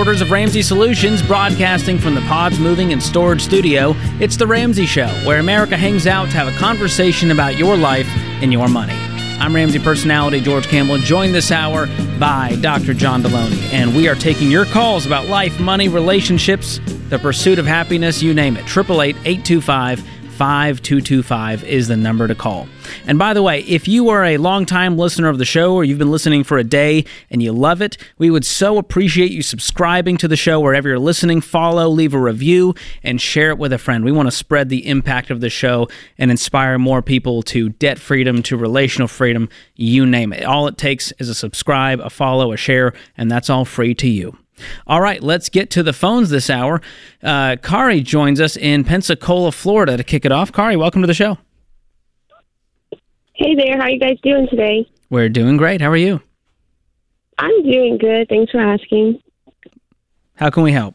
Headquarters of Ramsey Solutions, broadcasting from the Pods Moving and Storage Studio, it's The Ramsey Show, where America hangs out to have a conversation about your life and your money. I'm Ramsey personality George Kamel, joined this hour by Dr. John Delony, and we are taking your calls about life, money, relationships, the pursuit of happiness, you name it. 888 825 5225 is the number to call. And by the way, if you are a longtime listener of the show or you've been listening for a day and you love it, we would so appreciate you subscribing to the show wherever you're listening. Follow, leave a review, and share it with a friend. We want to spread the impact of the show and inspire more people to debt freedom, to relational freedom, you name it. All it takes is a subscribe, a follow, a share, and that's all free to you. All right, let's get to the phones this hour. Uh, Kari joins us in Pensacola, Florida to kick it off. Kari, welcome to the show. Hey there, how you guys doing today? We're doing great. How are you? I'm doing good. Thanks for asking. How can we help?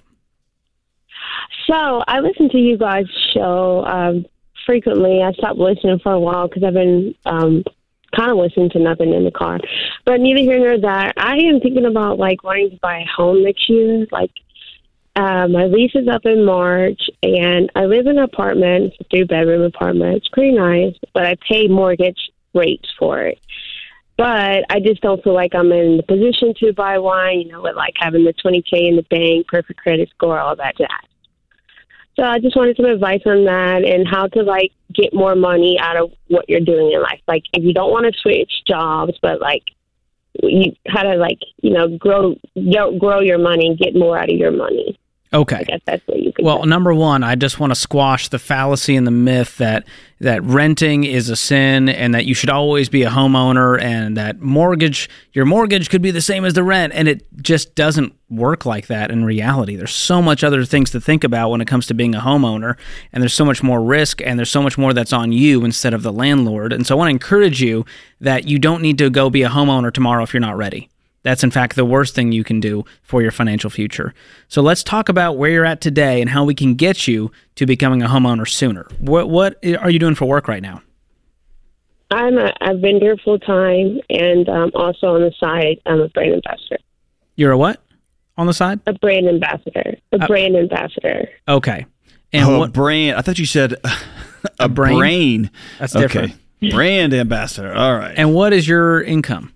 So I listen to you guys' show um, frequently. I stopped listening for a while because I've been um, kind of listening to nothing in the car. But neither here nor there. I am thinking about like wanting to buy a home next year. Like uh, my lease is up in March, and I live in an apartment, a three bedroom apartment. It's pretty nice, but I pay mortgage rates for it. But I just don't feel like I'm in the position to buy one. You know, with like having the 20k in the bank, perfect credit score, all that jazz. So I just wanted some advice on that and how to like get more money out of what you're doing in life. Like if you don't want to switch jobs, but like you how to like you know grow grow your money and get more out of your money. Okay. I guess that's what you could. Well, say. number one, I just want to squash the fallacy and the myth that that renting is a sin and that you should always be a homeowner and that mortgage your mortgage could be the same as the rent and it just doesn't work like that in reality. There's so much other things to think about when it comes to being a homeowner and there's so much more risk and there's so much more that's on you instead of the landlord. And so I want to encourage you that you don't need to go be a homeowner tomorrow if you're not ready. That's in fact the worst thing you can do for your financial future. So let's talk about where you're at today and how we can get you to becoming a homeowner sooner. What what are you doing for work right now? I'm a, a vendor full time, and um, also on the side, I'm a brand ambassador. You're a what on the side? A brand ambassador. A Uh, brand ambassador. Okay. And oh, what brand. I thought you said a, brain? brain. That's different. Okay. Brand ambassador. All right. and what is your income?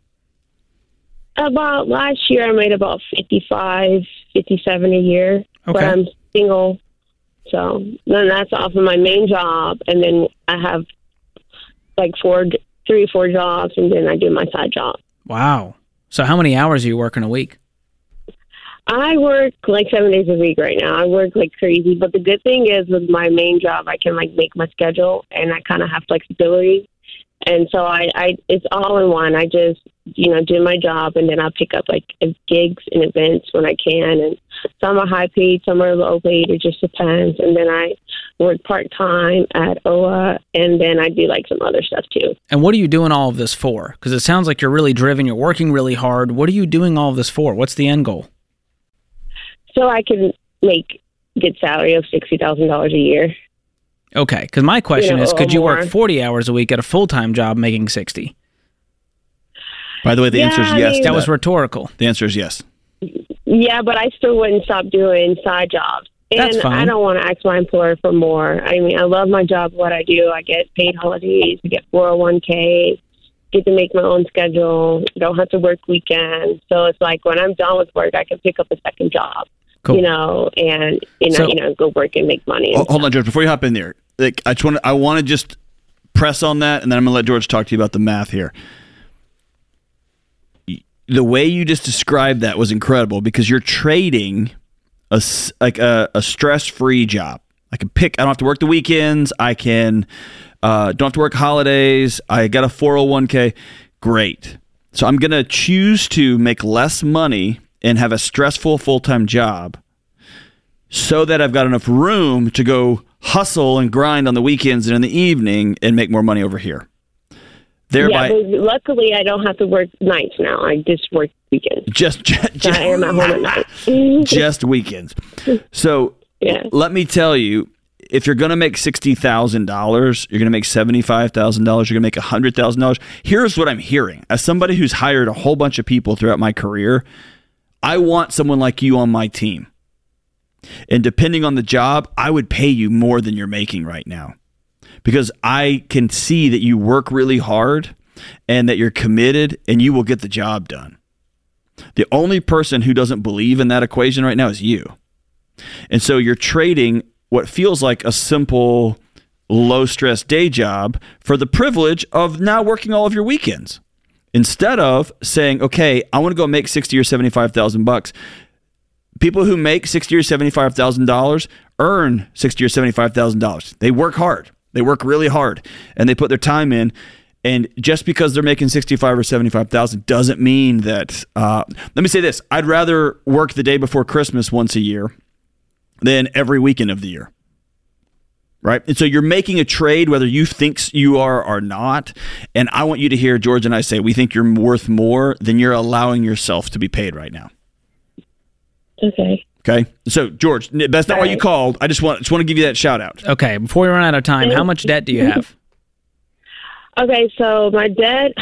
About last year, I made about 55, 57 a year. But Okay. I'm single, so then that's off of my main job, and then I have like four, three or four jobs, and then I do my side job. Wow. So how many hours are you working a week? I work like seven days a week right now. I work like crazy, but the good thing is with my main job, I can like make my schedule, and I kind of have flexibility. And so I, I, it's all in one. I just, you know, do my job, and then I'll pick up like gigs and events when I can. And some are high paid, some are low paid. It just depends. And then I work part time at OA, and then I do like some other stuff too. And what are you doing all of this for? Because it sounds like you're really driven, you're working really hard. What are you doing all of this for? What's the end goal? So I can make good salary of sixty thousand dollars a year. Okay, because my question know, is, could you work 40 hours a week at a full time job making 60? By the way, the answer is Yeah, I yes. mean- That was rhetorical. the answer is yes. Yeah, but I still wouldn't stop doing side jobs. And That's fine. I don't want to ask my employer for more. I mean, I love my job, what I do. I get paid holidays, I get 401k, get to make my own schedule, don't have to work weekends. So it's like when I'm done with work, I can pick up a second job, Cool. you know, and, you know, So- you know, go work and make money. And Hold on, George. Before you hop in there, like I just want to, I want to just press on that, and then I'm going to let George talk to you about the math here. The way you just described that was incredible because you're trading a like a, a stress free job. I can pick. I don't have to work the weekends. I can uh, don't have to work holidays. I got a 401k. Great. So I'm to choose to make less money and have a stressful full time job so that I've got enough room to go hustle and grind on the weekends and in the evening and make more money over here. Thereby, yeah, luckily I don't have to work nights now. I just work weekends. just just, So I am at home at night. just weekends. So Yeah. let me tell you, if you're going to make sixty thousand dollars, you're going to make seventy five thousand dollars. You're going to make hundred thousand dollars. Here's what I'm hearing: as somebody who's hired a whole bunch of people throughout my career, I want someone like you on my team. And depending on the job, I would pay you more than you're making right now because I can see that you work really hard and that you're committed and you will get the job done. The only person who doesn't believe in that equation right now is you. And so you're trading what feels like a simple, low stress day job for the privilege of now working all of your weekends. Instead of saying, okay, I want to go make 60 or 75,000 bucks. People who make 60 or 75,000 dollars earn 60 or 75,000 dollars. They work hard. They work really hard and they put their time in and just because they're making 65 or 75,000 doesn't mean that uh, let me say this, I'd rather work the day before Christmas once a year than every weekend of the year. Right. And so you're making a trade whether you think you are or not. And I want you to hear George and I say we think you're worth more than you're allowing yourself to be paid right now. Okay. Okay. So George, that's not why you called. I just want just want to give you that shout out. Okay. Before we run out of time, how much debt do you have? Okay, so my debt,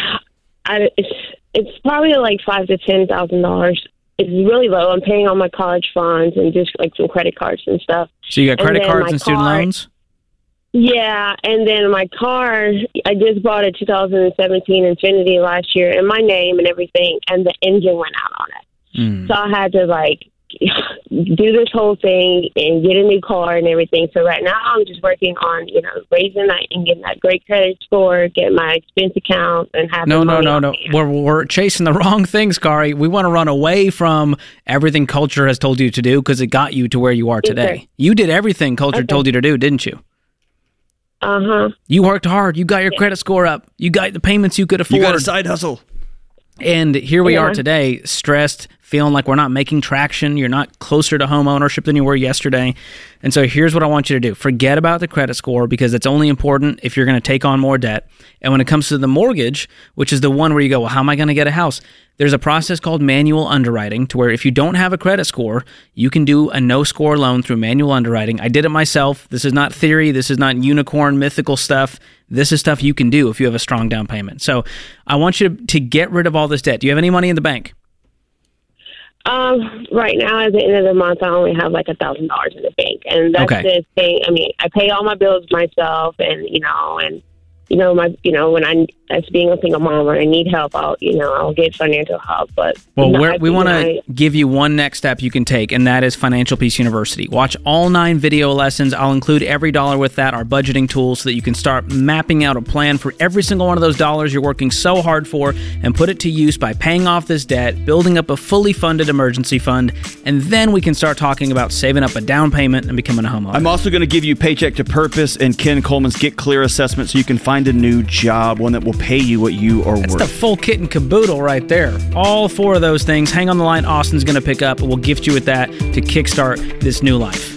I, it's it's probably like five to ten thousand dollars. It's really low. I'm paying all my college funds and just like some credit cards and stuff. So you got credit then cards and student car- loans? Yeah, and then my car, I just bought a 2017 Infiniti last year in my name and everything, and the engine went out on it. Mm. So I had to like do this whole thing and get a new car and everything. So right now I'm just working on, you know, raising that and getting that great credit score, get my expense account and have No, no, no, no. hand. We're, we're chasing the wrong things, Kari. We want to run away from everything culture has told you to do because it got you to where you are today. sir. You did everything culture Okay. told you to do, didn't you? Uh huh. You worked hard. You got your credit score up. You got the payments you could afford. You got a side hustle. And here we are today, stressed, feeling like we're not making traction. You're not closer to home ownership than you were yesterday. And so here's what I want you to do forget about the credit score because it's only important if you're going to take on more debt. And when it comes to the mortgage, which is the one where you go, well, how am I going to get a house? There's a process called manual underwriting to where if you don't have a credit score, you can do a no score loan through manual underwriting. I did it myself. This is not theory. This is not unicorn mythical stuff. This is stuff you can do if you have a strong down payment. So I want you to, to get rid of all this debt. Do you have any money in the bank? Um, right now, at the end of the month, I only have like a thousand dollars in the bank, and that's Okay. the thing. I mean, I pay all my bills myself, and you know, and you know, my you know, when I as being a single mom, when I need help, I'll you know, I'll get financial help. But Well, no, we're, I we think want to give you one next step you can take, and that is Financial Peace University. Watch all nine video lessons. I'll include every dollar with that, our budgeting tools, so that you can start mapping out a plan for every single one of those dollars you're working so hard for and put it to use by paying off this debt, building up a fully funded emergency fund, and then we can start talking about saving up a down payment and becoming a homeowner. I'm also going to give you Paycheck to Purpose and Ken Coleman's Get Clear assessment so you can find a new job, one that will pay you what you are That's worth. the full kit and caboodle right there. All four of those things. Hang on the line. Austin's going to pick up, we'll gift you with that to kickstart this new life.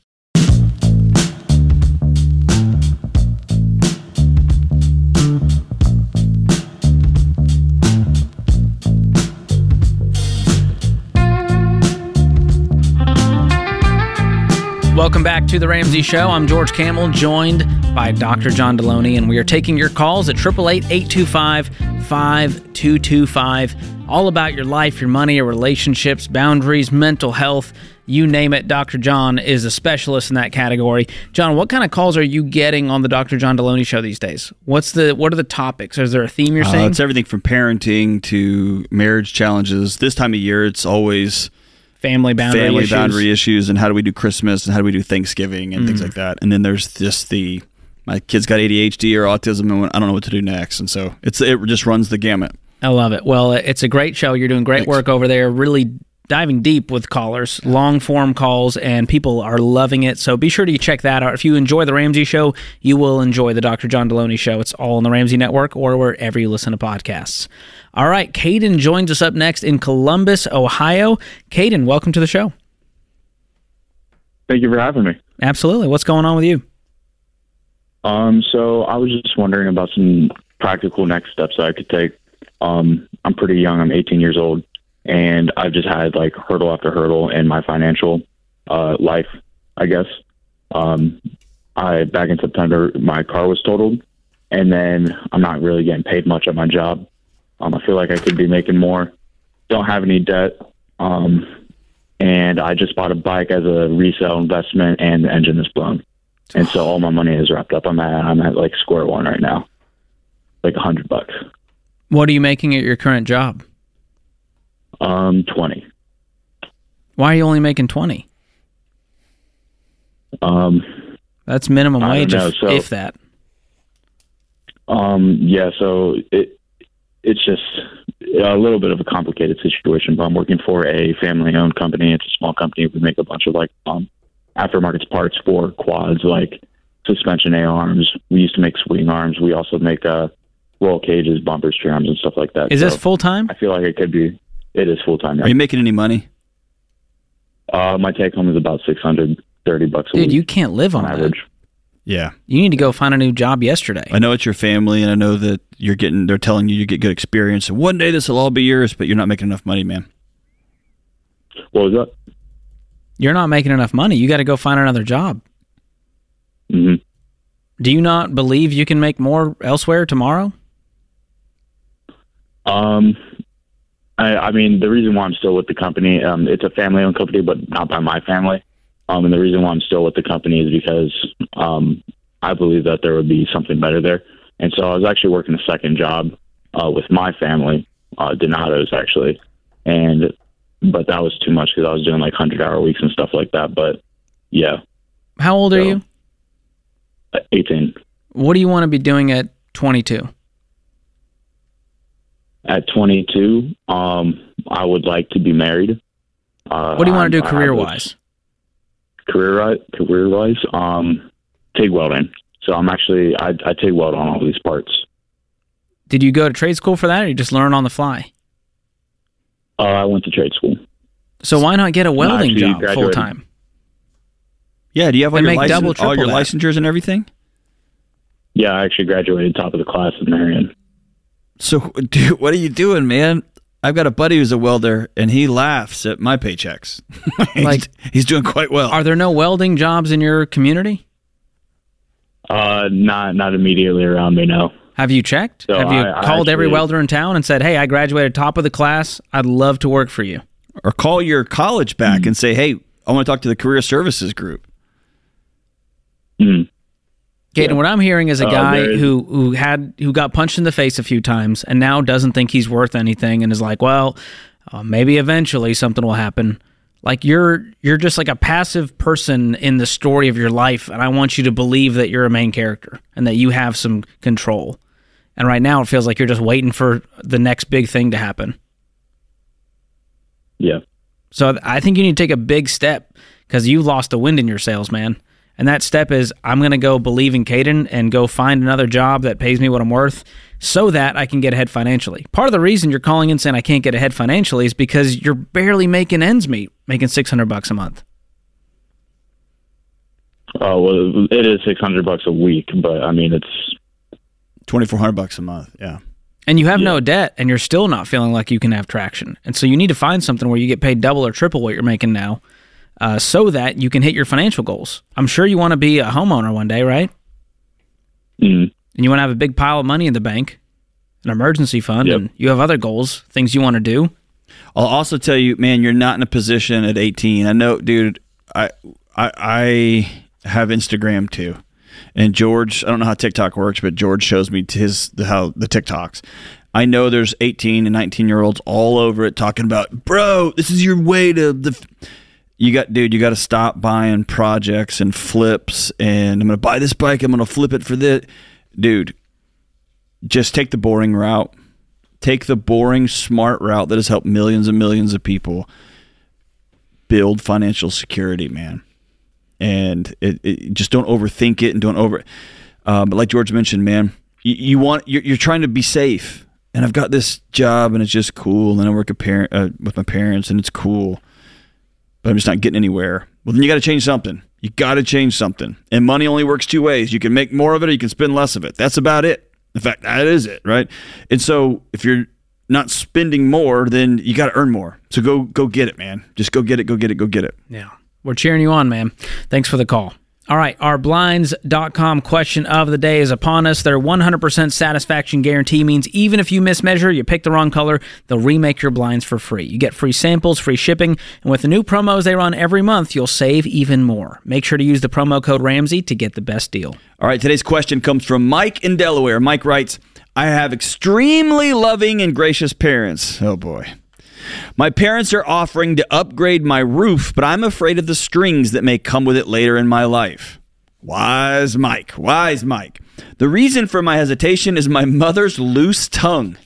Welcome back to the Ramsey Show. I'm George Kamel, joined by Dr. John Delony, and we are taking your calls at 888-825-5225. All about your life, your money, your relationships, boundaries, mental health, you name it. Dr. John is a specialist in that category. John, what kind of calls are you getting on the Dr. John Delony Show these days? What's the what are the topics? Is there a theme you're Uh, saying? it's everything from parenting to marriage challenges. This time of year, it's always family boundary family issues. boundary issues and how do we do Christmas and how do we do Thanksgiving and Mm. things like that. And then there's just the my kid's got ADHD or autism and I don't know what to do next. And so it's it just runs the gamut. I love it. Well, it's a great show. You're doing great Thanks. work over there. Really diving deep with callers, long form calls, and people are loving it. So be sure to check that out. If you enjoy the Ramsey Show, you will enjoy the Dr. John Delony Show. It's all on the Ramsey Network or wherever you listen to podcasts. All right, Caden joins us up next in Columbus, Ohio. Caden, welcome to the show. Thank you for having me. Absolutely. What's going on with you? Um, so I was just wondering about some practical next steps that I could take. Um, I'm pretty young. I'm 18 years old, and I've just had like hurdle after hurdle in my financial uh, life. I guess. Um, I back in September, my car was totaled, and then I'm not really getting paid much at my job. Um, I feel like I could be making more. Don't have any debt. Um, and I just bought a bike as a resale investment, and the engine is blown, and so all my money is wrapped up. I'm at I'm at like square one right now, like a hundred bucks. What are you making at your current job? Um, twenty. Why are you only making 20? Um, That's minimum wage, know, if, so- if that. um, yeah. So it it's just a little bit of a complicated situation. But I'm working for a family-owned company. It's a small company. We make a bunch of like um aftermarket parts for quads, like suspension A arms. We used to make swing arms. We also make uh roll cages, bumpers, trams, and stuff like that. Is this full time? I feel like it could be. It is full time. Are you making any money? Uh, my take home is about six hundred thirty bucks a week. Dude, you can't live on on that. average. Yeah. You need to go find a new job yesterday. I know it's your family, and I know that you're getting. They're telling you you get good experience, and one day this will all be yours. But you're not making enough money, man. What was that? You're not making enough money. You got to go find another job. hmm Do you not believe you can make more elsewhere tomorrow? Um, I, I mean, the reason why I'm still with the company, um, it's a family-owned company, but not by my family. Um, and the reason why I'm still with the company is because um, I believe that there would be something better there. And so I was actually working a second job uh, with my family, uh, Donato's actually, and but that was too much because I was doing like hundred-hour weeks and stuff like that. But yeah, How old are you? uh, 18 What do you want to be doing at 22? At 22, um, I would like to be married. Uh, What do you want to do I- I have career this- wise? career career wise um TIG welding so i'm actually i i TIG weld on all these parts Did you go to trade school for that or you just learn on the fly? uh, i went to trade school So why not get a welding job full time? Yeah. Do you have all your, make license, double, all triple your that. licensures and everything? yeah i actually graduated top of the class in marion So, dude, what are you doing, man? I've got a buddy who's a welder, and he laughs at my paychecks. He's- Like- he's doing quite well. Are there no welding jobs in your community? uh not not immediately around me no Have you checked? So Have you I- I called every welder in town and said, "Hey, I graduated top of the class. I'd love to work for you." or call your college back and say, "Hey, I want to talk to the career services group." Mhm. Caden, Yeah. what I'm hearing is a Uh, guy is- who who had who got punched in the face a few times and now doesn't think he's worth anything and is like, well, uh, maybe eventually something will happen. Like you're you're just like a passive person in the story of your life, and I want you to believe that you're a main character and that you have some control. And right now, it feels like you're just waiting for the next big thing to happen. yeah So I think you need to take a big step because you've lost the wind in your sails, man. And that step is I'm going to go believe in Caden and go find another job that pays me what I'm worth so that I can get ahead financially. Part of the reason you're calling in saying I can't get ahead financially is because you're barely making ends meet, making 600 bucks a month. uh well it is 600 bucks a week but i mean it's Twenty four hundred bucks a month. Yeah. And you have no debt and you're still not feeling like you can have traction. And so you need to find something where you get paid double or triple what you're making now uh, so that you can hit your financial goals. I'm sure you want to be a homeowner one day, right? mm, and you want to have a big pile of money in the bank, an emergency fund, Yep. and you have other goals, things you want to do. I'll also tell you, man, you're not in a position at 18. I know, dude. I I, I have Instagram too, and George. I don't know how TikTok works, but George shows me his how the TikToks. I know there's 18 and 19 year olds all over it talking about, bro, this is your way to the. F-" You got, dude. You got to stop buying projects and flips, and I'm gonna buy this bike. I'm gonna flip it for this, dude. Just take the boring route take the boring, smart route that has helped millions and millions of people. build financial security, man. And it, it, just don't overthink it and don't over. Uh, but like George mentioned, man, you, you want you're, you're, trying to be safe. And I've got this job and it's just cool. And I work a parent uh, with my parents and it's cool, but I'm just not getting anywhere. Well, then you got to change something. You got to change something. And money only works two ways. You can make more of it or you can spend less of it. That's about it. In fact, that is it, right? And so if you're not spending more, then you got to earn more. So go go get it, man. Just go get it, go get it, go get it. Yeah. We're cheering you on, man. Thanks for the call. All right, our blinds.com question of the day is upon us. Their 100% satisfaction guarantee means even if you mismeasure, you pick the wrong color, they'll remake your blinds for free. You get free samples, free shipping, and with the new promos they run every month, you'll save even more. Make sure to use the promo code Ramsey to get the best deal. All right, today's question comes from Mike in Delaware. Mike writes, I have extremely loving and gracious parents. Oh boy. My parents are offering to upgrade my roof, but I'm afraid of the strings that may come with it later in my life. Wise Mike, wise Mike. The reason for my hesitation is my mother's loose tongue.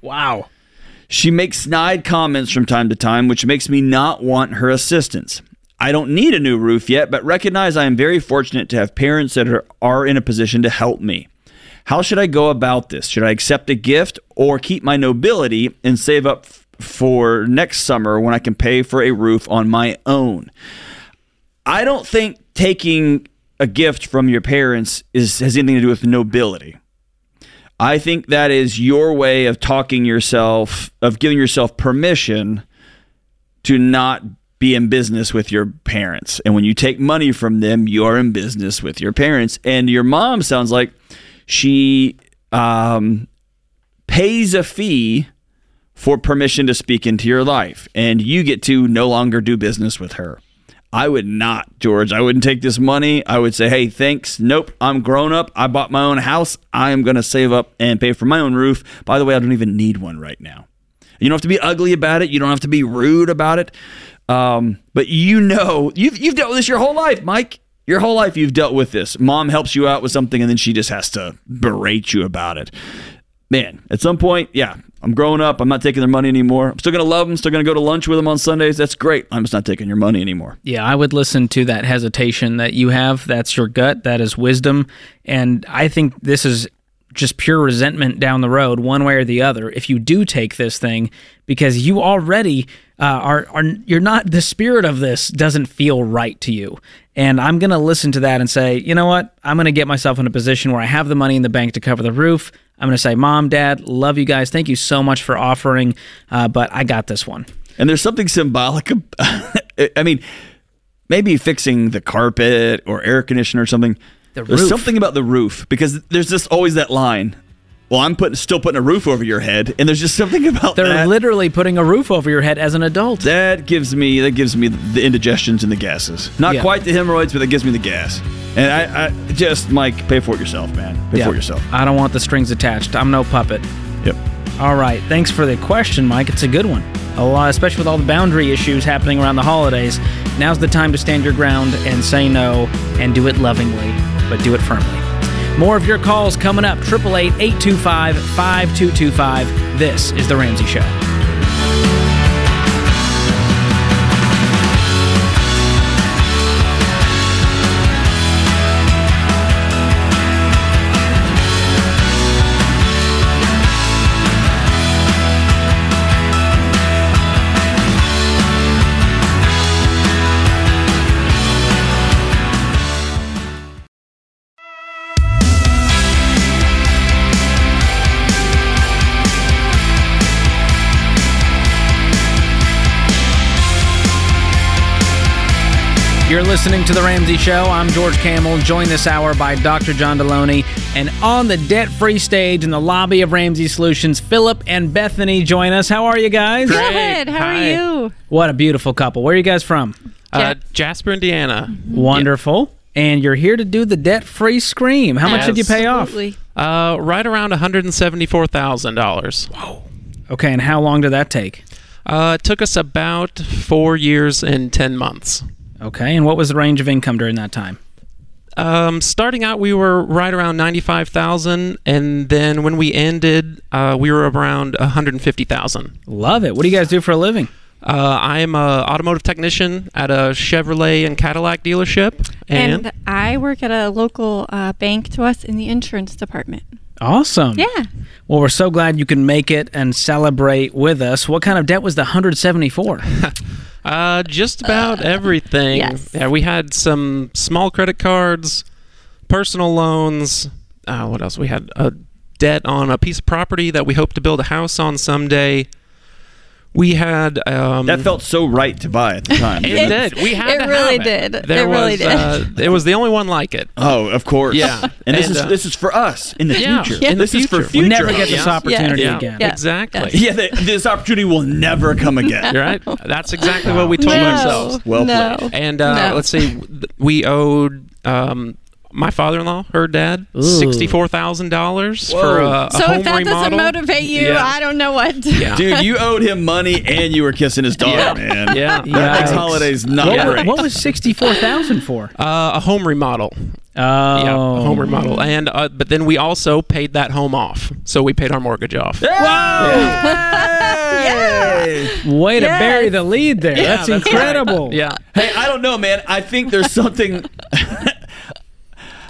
Wow. She makes snide comments from time to time, which makes me not want her assistance. I don't need a new roof yet, but recognize I am very fortunate to have parents that are, are in a position to help me. How should I go about this? Should I accept a gift or keep my nobility and save up for next summer when I can pay for a roof on my own? I don't think taking a gift from your parents is has anything to do with nobility. I think that is your way of talking yourself of giving yourself permission to not be in business with your parents. And when you take money from them, you are in business with your parents. And your mom sounds like she um, pays a fee for permission to speak into your life, and you get to no longer do business with her. I would not, George. I wouldn't take this money. I would say, hey, thanks. Nope. I'm grown up. I bought my own house. I am going to save up and pay for my own roof. By the way, I don't even need one right now. You don't have to be ugly about it. You don't have to be rude about it. Um, but you know, you've, you've dealt with this your whole life, Mike. Your whole life you've dealt with this. Mom helps you out with something and then she just has to berate you about it. Man, at some point, yeah, I'm growing up. I'm not taking their money anymore. I'm still going to love them, still going to go to lunch with them on Sundays. That's great. I'm just not taking your money anymore. Yeah, I would listen to that hesitation that you have. That's your gut, that is wisdom. And I think this is just pure resentment down the road, one way or the other, if you do take this thing, because you already uh, are, are, you're not, the spirit of this doesn't feel right to you. And I'm going to listen to that and say, you know what? I'm going to get myself in a position where I have the money in the bank to cover the roof. I'm going to say, Mom, Dad, love you guys. Thank you so much for offering, uh, but I got this one. And there's something symbolic. I mean, maybe fixing the carpet or air conditioner or something. The there's something about the roof because there's just always that line. Well, I'm putting still putting a roof over your head, and there's just something about they're that. literally putting a roof over your head as an adult. That gives me that gives me the indigestions and the gases. Not yeah. quite the hemorrhoids, but that gives me the gas. And I, I just Mike, pay for it yourself, man. Pay yeah. for it yourself. I don't want the strings attached. I'm no puppet. Yep. All right. Thanks for the question, Mike. It's a good one. A lot, especially with all the boundary issues happening around the holidays. Now's the time to stand your ground and say no, and do it lovingly, but do it firmly. More of your calls coming up. 888 825 5225. This is The Ramsey Show. You're listening to The Ramsey Show. I'm George Kamel, joined this hour by Dr. John Delony. And on the debt free stage in the lobby of Ramsey Solutions, Philip and Bethany join us. How are you guys? Good. How Hi. are you? What a beautiful couple. Where are you guys from? Uh, Jasper, Indiana. Wonderful. And you're here to do the debt free scream. How much did you pay off? Uh, right around $174,000. Whoa. Okay, and how long did that take? Uh, it took us about four years and 10 months. Okay, and what was the range of income during that time? Um, starting out, we were right around ninety-five thousand, and then when we ended, uh, we were around one hundred and fifty thousand. Love it. What do you guys do for a living? Uh, I am a automotive technician at a Chevrolet and Cadillac dealership, and, And I work at a local uh, bank to us in the insurance department. Awesome. Yeah. Well, we're so glad you can make it and celebrate with us. What kind of debt was the 174? uh, just about everything. yes. Yeah, we had some small credit cards, personal loans. Uh, what else? We had a debt on a piece of property that we hope to build a house on someday. We had um, That felt so right to buy at the time. It didn't. We had it to really have it. did. There It really was, did. Uh, it was the only one like it. Oh, of course. Yeah. And this And, is uh, this is for us in the Yeah, future. in the this is for future. future. We'll never get this Yeah. opportunity Yeah. again. Yeah. Exactly. Yeah, th- this opportunity will never come again. You're right. That's exactly what we told no, ourselves. Well no. played. And uh, No. let's see, we owed um, my father-in-law, her dad, sixty-four thousand dollars for a, a So home if that remodel. doesn't motivate you, Yeah. I don't know what. yeah. Dude, you owed him money and you were kissing his daughter, Yeah. man. Yeah. That makes Yikes. holidays not What, great. what was 64,000 for? Uh, a home remodel. Oh. Yeah, a home remodel. And uh, but then we also paid that home off, so we paid our mortgage off. Hey! Way to Yes. bury the lead there. that's, that's right. incredible. Yeah. Hey, I don't know, man. I think there's something.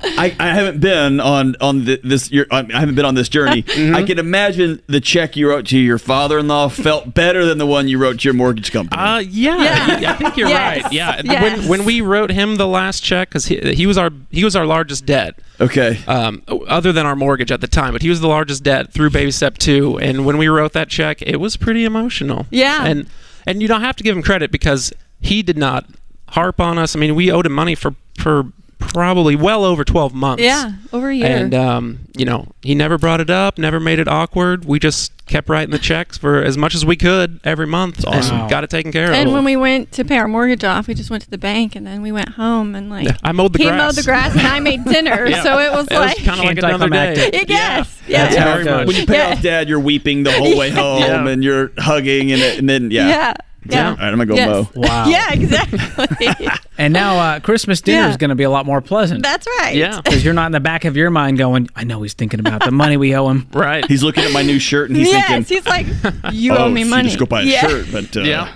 I, I haven't been on on the, this. Your, I haven't been on this journey. Mm-hmm. I can imagine the check you wrote to your father-in-law felt better than the one you wrote to your mortgage company. Uh, yeah, Yeah. I think you're Yes. right. Yeah, Yes. when when we wrote him the last check, because he, he was our he was our largest debt, okay. um, other than our mortgage at the time, but he was the largest debt through Baby Step Two. And when we wrote that check, it was pretty emotional. Yeah. and and you don't have to give him credit because he did not harp on us. I mean, we owed him money for for probably well over 12 months. Yeah, over a year. And um, you know, he never brought it up, never made it awkward. We just kept writing the checks for as much as we could every month, awesome. and got it taken care of. And when we went to pay our mortgage off, we just went to the bank and then we went home and like Yeah, I mowed the he grass. mowed the grass and I made dinner. Yeah. So it was it like kind of like another Anticlimactic. day. I guess. That's Yeah. how it very goes. much. when you pay Yeah. off dad, you're weeping the whole way home, Yeah. and you're hugging, and, and then yeah. Yeah. Yeah. All right, I'm gonna go Yes. mow. Wow. Yeah, exactly. And now uh, Christmas dinner Yeah. is going to be a lot more pleasant. That's right. Yeah. Because you're not in the back of your mind going, I know he's thinking about the money we owe him. Right. He's looking at my new shirt, and he's yes, thinking, he's like, you "Oh, owe me she money. just go buy a yeah. shirt." But uh, yeah.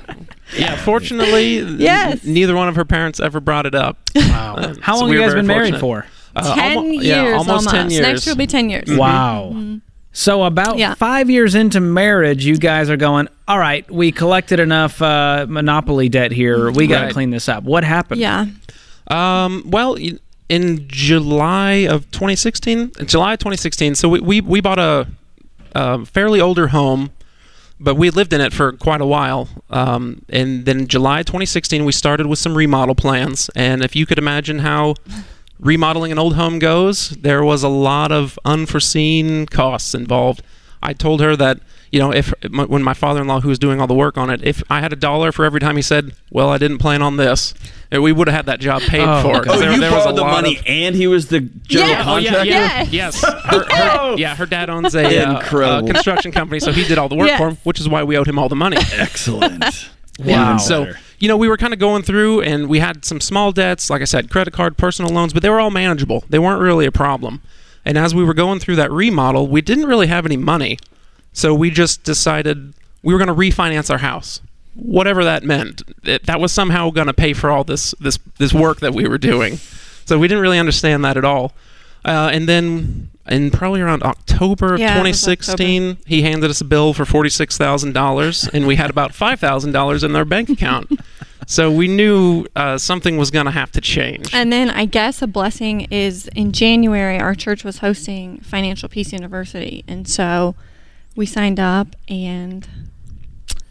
Yeah. Fortunately, th- Yes. neither one of her parents ever brought it up. Wow. Uh, How so long we you guys very been married for? Uh, Ten almo- years yeah, almost, ten years. Next year will be ten years. Wow. So about Yeah. five years into marriage, you guys are going, all right, we collected enough uh, monopoly debt here. We got to Right. clean this up. What happened? Yeah. Um, well, in July of 2016, July 2016, so we, we, we bought a, a fairly older home, but we lived in it for quite a while. Um, and then July 2016, we started with some remodel plans. And if you could imagine how remodeling an old home goes, there was a lot of unforeseen costs involved. I told her that you know if when my father-in-law who was doing all the work on it, if I had a dollar for every time he said, "Well, I didn't plan on this," we would have had that job paid Oh, for. 'cause Oh, there, you there was a borrowed the lot money, of- and he was the general Yeah. Oh, yeah, yeah, Yes. yes. Her, her, yeah, her dad owns a, uh, uh, construction company, so he did all the work Yes. for him, which is why we owed him all the money. Excellent. Wow. Even So, better. You know, we were kind of going through and we had some small debts, like I said, credit card, personal loans, but they were all manageable. They weren't really a problem. And as we were going through that remodel, we didn't really have any money. So we just decided we were going to refinance our house. Whatever that meant. It, that was somehow going to pay for all this this this work that we were doing. So we didn't really understand that at all. Uh, and then in probably around October of Yeah, it was 2016, he handed us a bill for $46,000 and we had about $5,000 in our bank account. so we knew uh, something was going to have to change. And then I guess a blessing is in January, our church was hosting Financial Peace University. And so we signed up and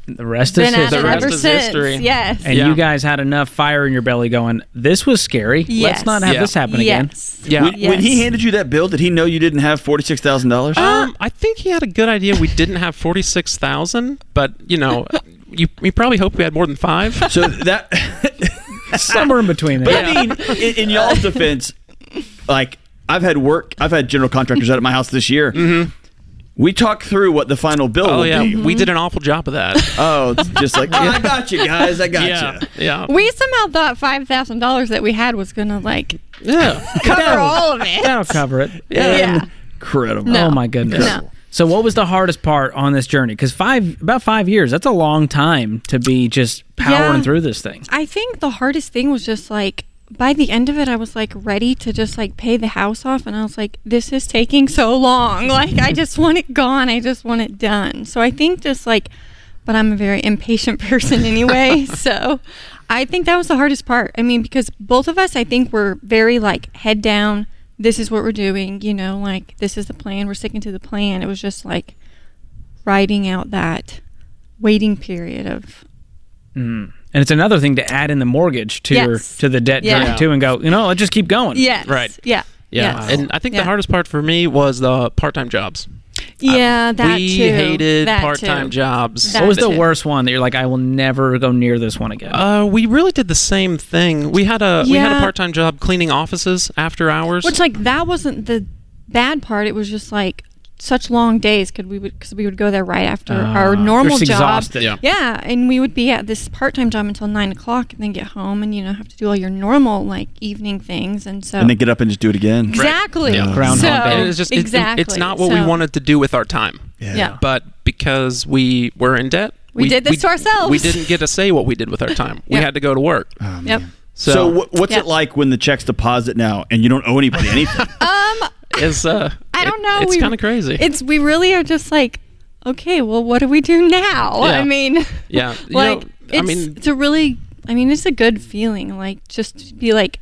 The rest is been at history. The rest ever is since. history. Yes. And Yeah. you guys had enough fire in your belly going, this was scary. Yes. Let's not have Yeah. this happen again. yeah. When, when he handed you that bill, did he know you didn't have forty six thousand dollars? Um, I think he had a good idea. We didn't have forty-six thousand, but you know, you we probably hoped we had more than five. So that, Somewhere in between but there. I mean, in, in y'all's defense, like I've had work, I've had general contractors out at my house this year. Mm-hmm. We talked through what the final bill Oh will yeah, be. we did an awful job of that. Oh, just like, oh, I got you guys, I got yeah, you. yeah, We somehow thought five thousand dollars that we had was gonna like yeah. cover That'll- all of it. That'll cover it. Yeah. Incredible. No. Oh my goodness. No. So, what was the hardest part on this journey? Because five, about five years—that's a long time to be just powering Yeah. through this thing. I think the hardest thing was just like by the end of it, I was like ready to just like pay the house off, and I was like, this is taking so long. Like, I just want it gone. I just want it done. So I think just like, but I'm a very impatient person anyway. so I think that was the hardest part. I mean, because both of us, I think, were very like head down. This is what we're doing. You know, like this is the plan. We're sticking to the plan. It was just like writing out that waiting period of Mm. And it's another thing to add in the mortgage to your to the debt Yeah. journey too, and go, you know, let's just keep going. yes, Right. yeah, Yeah, yes. and I think Yeah. the hardest part for me was the part-time jobs. Yeah, that we too. hated That part-time too. jobs. That What was the too. worst one that you're like, I will never go near this one again? Uh, we really did the same thing. We had a we had a part-time job cleaning offices after hours. Which like that wasn't the bad part. It was just like such long days because we would because we would go there right after our Ah, normal job. Yeah. Yeah, and we would be at this part-time job until nine o'clock, and then get home and you know have to do all your normal like evening things, and so and then get up and just do it again. exactly Yeah. Groundhog so, Day. It's just it- it- exactly. it's not what we wanted to do with our time. Yeah. But because we were in debt, We did this to ourselves. We didn't get to say what we did with our time. We had to go to work. Yep. So, So, wh- what's Yeah. it like when the check's deposit now and you don't owe anybody anything? it's uh, I don't know. It's kind of crazy. It's we really are just like, okay, well, what do we do now? Yeah. I mean, yeah. Like know, it's, I mean, it's a really i mean it's a good feeling like just to be like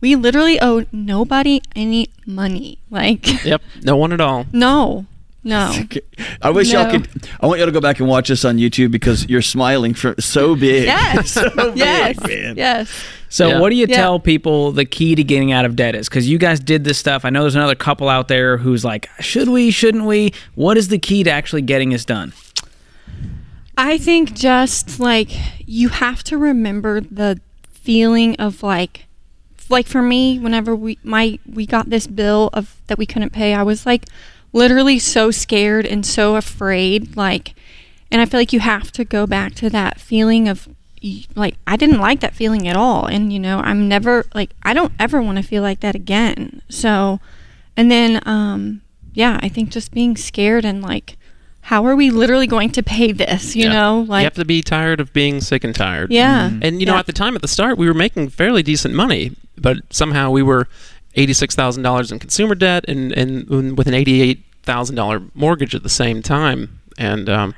we literally owe nobody any money like yep. No one at all. no no I wish y'all could. I want y'all to go back and watch this on YouTube because you're smiling for so big. yes so big, yes man. yes So, Yeah. what do you Yeah. tell people the key to getting out of debt is? Because you guys did this stuff. I know there's another couple out there who's like, should we, shouldn't we? What is the key to actually getting this done? i think just like you have to remember the feeling of like like for me whenever we my we got this bill of that we couldn't pay i was like literally so scared and so afraid like and i feel like you have to go back to that feeling of y- like i didn't like that feeling at all and you know i'm never like i don't ever want to feel like that again so and then um yeah i think just being scared and like how are we literally going to pay this you Yeah. know like you have to be tired of being sick and tired. yeah And you know, Yeah. at the time, at the start, we were making fairly decent money, but somehow we were eighty-six thousand dollars in consumer debt and, and and with an eighty-eight thousand dollar mortgage at the same time. And um,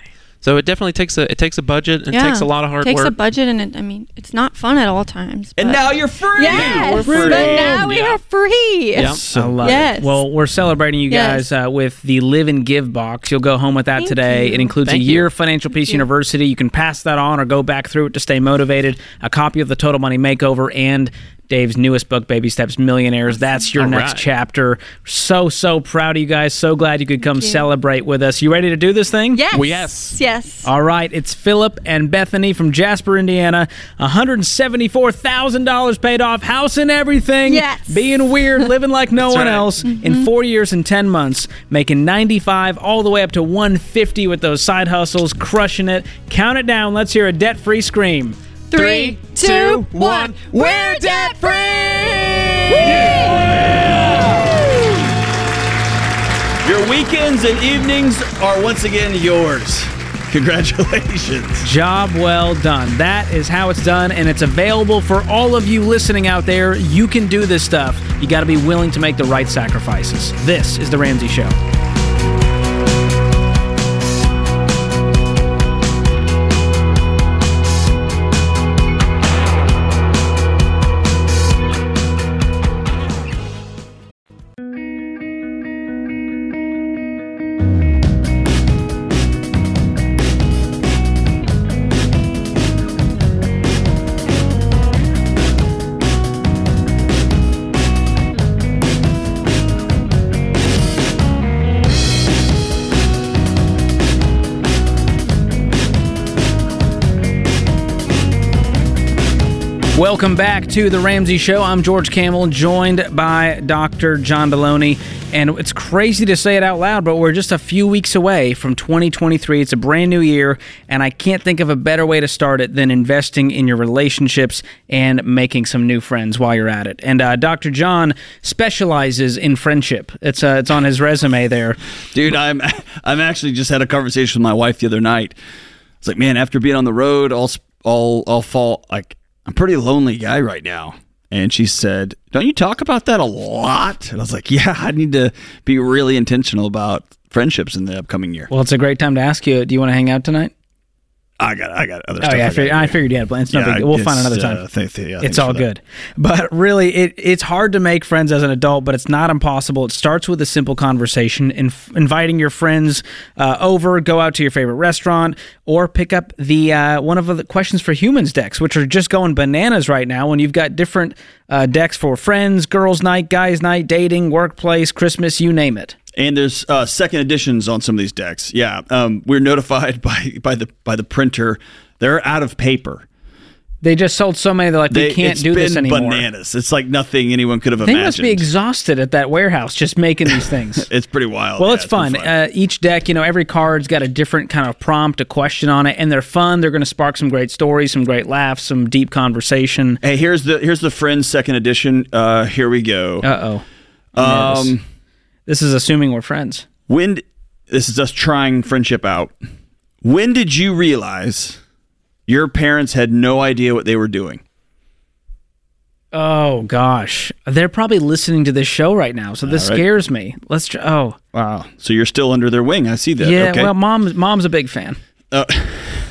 so it definitely takes a it takes a budget and it yeah takes a lot of hard takes work. Takes a budget and it, i mean it's not fun at all times And now you're free. yes We're free. but now we Yeah. are free Yeah. I love Yes. it. Well, we're celebrating you Yes. guys uh, with the Live and Give box. You'll go home with that Thank today. you. It includes Thank a you. year of Financial Peace you. University. You can pass that on or go back through it to stay motivated. A copy of the Total Money Makeover and Dave's newest book, Baby Steps Millionaires. That's your All next right. chapter. So, so proud of you guys. So glad you could come you. celebrate with us. You ready to do this thing? yes Well, yes. yes All right, it's Philip and Bethany from Jasper, Indiana. $174,000 paid off, house and everything. Yes. Being weird, living like no one right. else Mm-hmm. in four years and 10 months, making 95 all the way up to 150 with those side hustles, crushing it. Count it down. Let's hear a debt free scream. Three, two, one. We're debt free. Your weekends and evenings are once again yours. Congratulations. Job well done. That is how it's done, and it's available for all of you listening out there. You can do this stuff. You got to be willing to make the right sacrifices. This is The Ramsey Show. Welcome back to the Ramsey Show. I'm George Kamel, joined by Dr. John Delony. And it's crazy to say it out loud, but we're just a few weeks away from 2023. It's a brand new year, and I can't think of a better way to start it than investing in your relationships and making some new friends while you're at it. And uh, Dr. John specializes in friendship. It's uh, it's on his resume there. Dude, I'm I'm actually just had a conversation with my wife the other night. It's like, man, after being on the road all all all fall, like I'm pretty lonely guy right now. And she said, Don't you talk about that a lot? And I was like, Yeah, I need to be really intentional about friendships in the upcoming year. Well, it's a great time to ask you. Do you want to hang out tonight? I got I got other Oh stuff. yeah, I, figured, I figured you had plans. No Yeah, big. We'll find another time. uh, th- th- yeah, it's all good. But really, it, it's hard to make friends as an adult, but it's not impossible. It starts with a simple conversation, in, inviting your friends uh, over, go out to your favorite restaurant, or pick up the uh, one of the questions for humans decks, which are just going bananas right now. When you've got different uh, decks for friends, girls' night, guys' night, dating, workplace, Christmas, you name it. And there's uh, second editions on some of these decks. Yeah, um, we're notified by by the by the printer. They're out of paper. They just sold so many. They're like, They, we can't do this been anymore. bananas. It's like nothing anyone could have They imagined. They must be exhausted at that warehouse just making these things. it's pretty wild. Well, Yeah, it's been fun. Uh, each deck, you know, every card's got a different kind of prompt, a question on it, and they're fun. They're going to spark some great stories, some great laughs, some deep conversation. Hey, here's the here's the Friends second edition. Uh, here we go. Uh oh. um, This is assuming we're friends. when this is us trying friendship out. When did you realize your parents had no idea what they were doing? Oh gosh, they're probably listening to this show right now, so this right. scares me. Let's. Try, oh Wow. So you're still under their wing. I see that. yeah. Okay. Well, mom, mom's a big fan. Uh,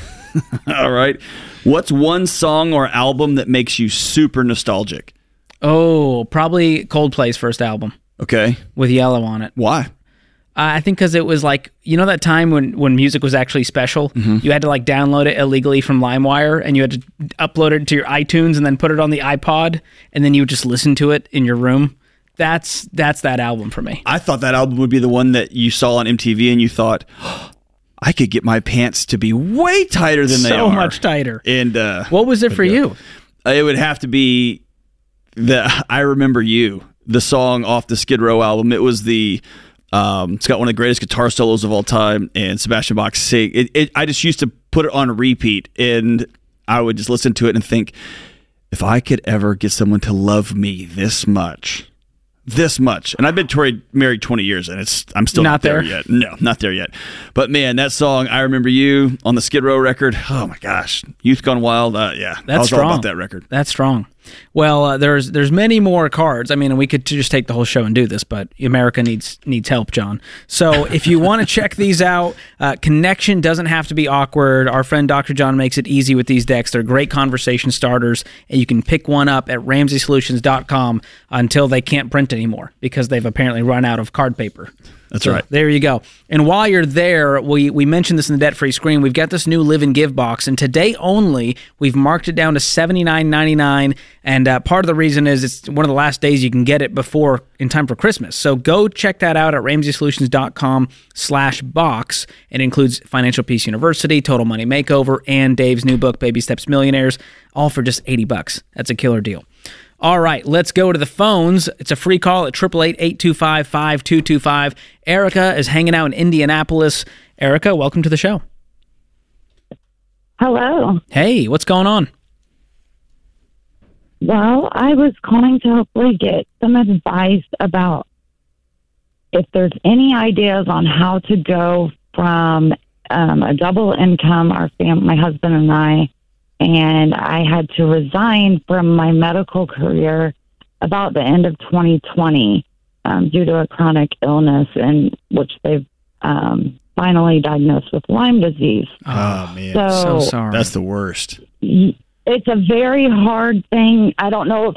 all right. What's one song or album that makes you super nostalgic? Oh, probably Coldplay's first album Okay. with Yellow on it. Why? Uh, I think because it was like you know that time when when music was actually special. Mm-hmm. You had to like download it illegally from LimeWire, and you had to upload it to your iTunes, and then put it on the iPod, and then you would just listen to it in your room. That's that's that album for me. I thought that album would be the one that you saw on MTV and you thought, I could get my pants to be way tighter than they are. so much tighter. And uh, What was it for you? it would have to be the I Remember You, the song off the Skid Row album. It was the um, it's got one of the greatest guitar solos of all time, and Sebastian Bach sing. It, it, I just used to put it on repeat, and I would just listen to it and think, if I could ever get someone to love me this much, this much, and I've been married married twenty years, and it's I'm still Not not, there. there? yet. No, not there yet. But man, that song "I Remember You" on the Skid Row record. Oh my gosh, Youth Gone Wild. Uh, yeah, I That's was all strong. about that record. That's strong. Well, uh, there's there's many more cards. I mean, we could just take the whole show and do this, but America needs needs help, John. So if you want to check these out, uh, connection doesn't have to be awkward. Our friend Dr. John makes it easy with these decks. They're great conversation starters, and you can pick one up at RamseySolutions.com until they can't print anymore because they've apparently run out of card paper. That's So right. There you go. And while you're there, we, we mentioned this in the debt free screen. We've got this new Live and Give box, and today only we've marked it down to seventy nine ninety nine. And uh, part of the reason is it's one of the last days you can get it before in time for Christmas. So go check that out at RamseySolutions.com slash box. It includes Financial Peace University, Total Money Makeover, and Dave's new book, Baby Steps Millionaires, all for just eighty bucks. That's a killer deal. All right, let's go to the phones. It's a free call at 888-825-5225. Erica is hanging out in Indianapolis. Erica, welcome to the show. Hello. Hey, what's going on? Well, I was calling to hopefully get some advice about if there's any ideas on how to go from um, a double income, our fam, my husband and I, and I had to resign from my medical career about the end of 2020 um, due to a chronic illness, in which they've um, finally diagnosed with Lyme disease. Oh man, So, So sorry. that's the worst. it's a very hard thing. I don't know if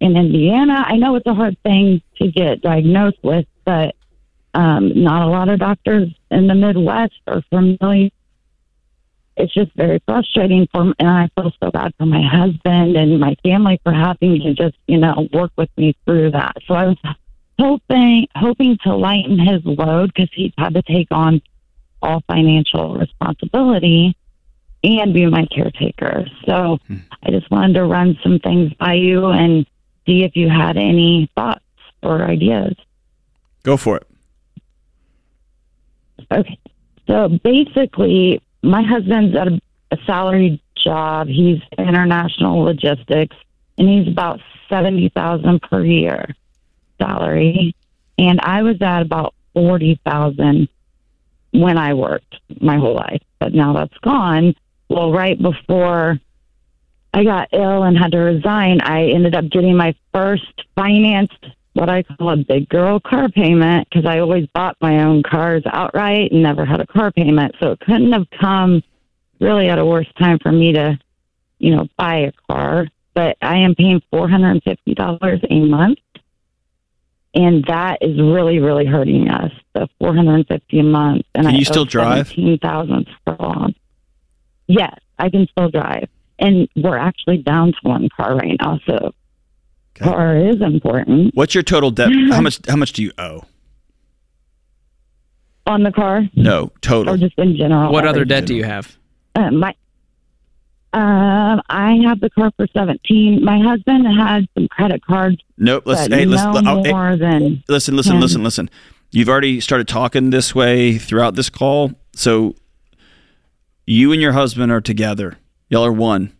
in Indiana, I know it's a hard thing to get diagnosed with, but um, not a lot of doctors in the Midwest are familiar. It's just very frustrating for me, and I feel so bad for my husband and my family for having to just, you know, work with me through that. So I was hoping hoping to lighten his load because he's had to take on all financial responsibility and be my caretaker. So hmm. I just wanted to run some things by you and see if you had any thoughts or ideas. Go for it. Okay. So basically, my husband's at a, a salaried job. He's international logistics, and he's about seventy thousand per year salary. And I was at about forty thousand when I worked my whole life, but now that's gone. Well, right before I got ill and had to resign, I ended up getting my first financed what I call a big girl car payment because I always bought my own cars outright and never had a car payment. So it couldn't have come really at a worse time for me to, you know, buy a car. But I am paying four hundred and fifty dollars a month. And that is really, really hurting us. The four hundred and fifty a month. And Can I you still drive? Seventeen thousand for long. Yes, I can still drive. And we're actually down to one car right now, so Okay. car is important. What's your total debt? How much? How much do you owe? on the car No, total. or just in general? What other debt do you have? Uh, my, um, I have the car for seventeen. My husband had some credit cards, Nope. Let's. but Hey, no listen. oh, hey, than listen. Listen. ten. Listen. Listen. You've already started talking this way throughout this call, so you and your husband are together. Y'all are one.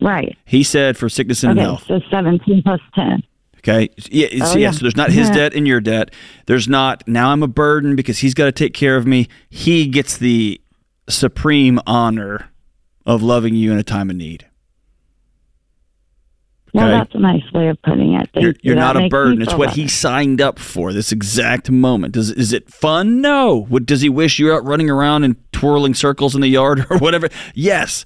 Right. He said for sickness and Okay, health. so seventeen plus ten. Okay. Yeah. Oh, yeah. yeah. So there's not his Yeah. debt and your debt. There's not now I'm a burden because he's got to take care of me. He gets the supreme honor of loving you in a time of need. Well, that's a nice way of putting it. Thank You're, you. you're not a burden. It's what he signed up for. This exact moment. Does is it fun? No. What does he wish you were out running around and twirling circles in the yard or whatever? Yes.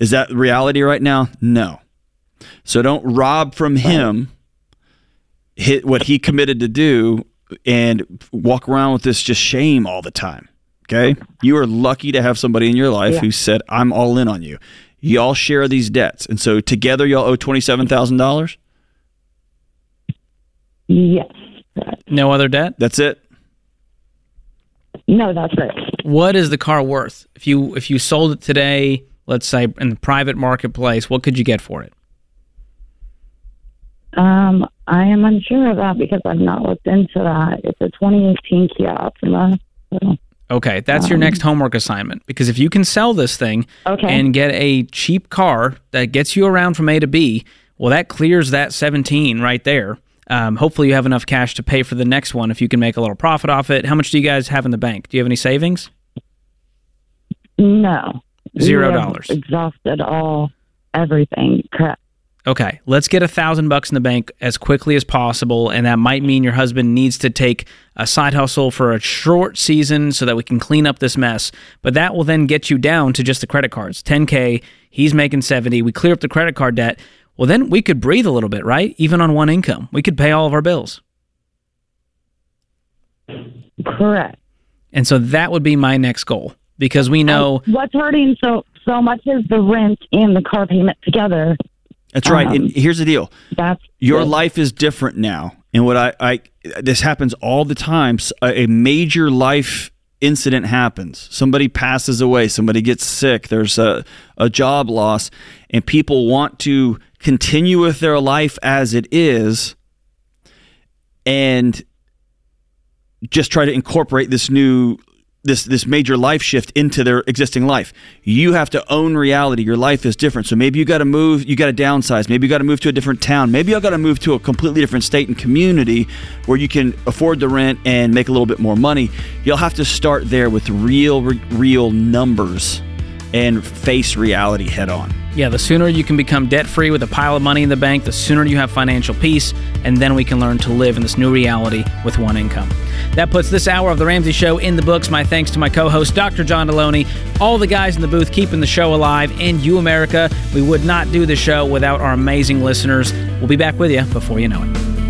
Is that reality right now? No. So don't rob from him hit what he committed to do and walk around with this just shame all the time. Okay? You are lucky to have somebody in your life Yeah. who said, "I'm all in on you." Y'all share these debts, and so together y'all owe twenty seven thousand dollars. Yes. No other debt? That's it. No, that's it. What is the car worth? If you if you sold it today, let's say in the private marketplace, what could you get for it? Um, I am unsure of that because I've not looked into that. It's a 2018 Kia Optima. So, Okay, that's your Um, next homework assignment because if you can sell this thing Okay. and get a cheap car that gets you around from A to B, well, that clears that 17 right there. Um, hopefully, you have enough cash to pay for the next one if you can make a little profit off it. How much do you guys have in the bank? Do you have any savings? no. Zero dollars. Exhausted all everything. Correct. Okay, let's get a thousand bucks in the bank as quickly as possible, and that might mean your husband needs to take a side hustle for a short season so that we can clean up this mess. But that will then get you down to just the credit cards. 10k, he's making 70. We clear up the credit card debt. Well, then we could breathe a little bit, right? Even on one income, we could pay all of our bills. Correct. And so that would be my next goal because we know And what's hurting so so much is the rent and the car payment together. That's right. Um, and here's the deal: That's your it. life is different now, and what I, I this happens all the time. a major life incident happens. Somebody passes away. Somebody gets sick. There's a a job loss, and people want to continue with their life as it is, and just try to incorporate this new this this major life shift into their existing life. You have to own reality. Your life is different. So maybe you got to move, you got to downsize. Maybe you got to move to a different town. Maybe you got to move to a completely different state and community where you can afford the rent and make a little bit more money. You'll have to start there with real re- real numbers and face reality head on. Yeah, the sooner you can become debt free with a pile of money in the bank, the sooner you have financial peace, and then we can learn to live in this new reality with one income. That puts this hour of The Ramsey Show in the books. My thanks to my co host, Dr. John Delony, all the guys in the booth keeping the show alive, and you, America. We would not do the show without our amazing listeners. We'll be back with you before you know it.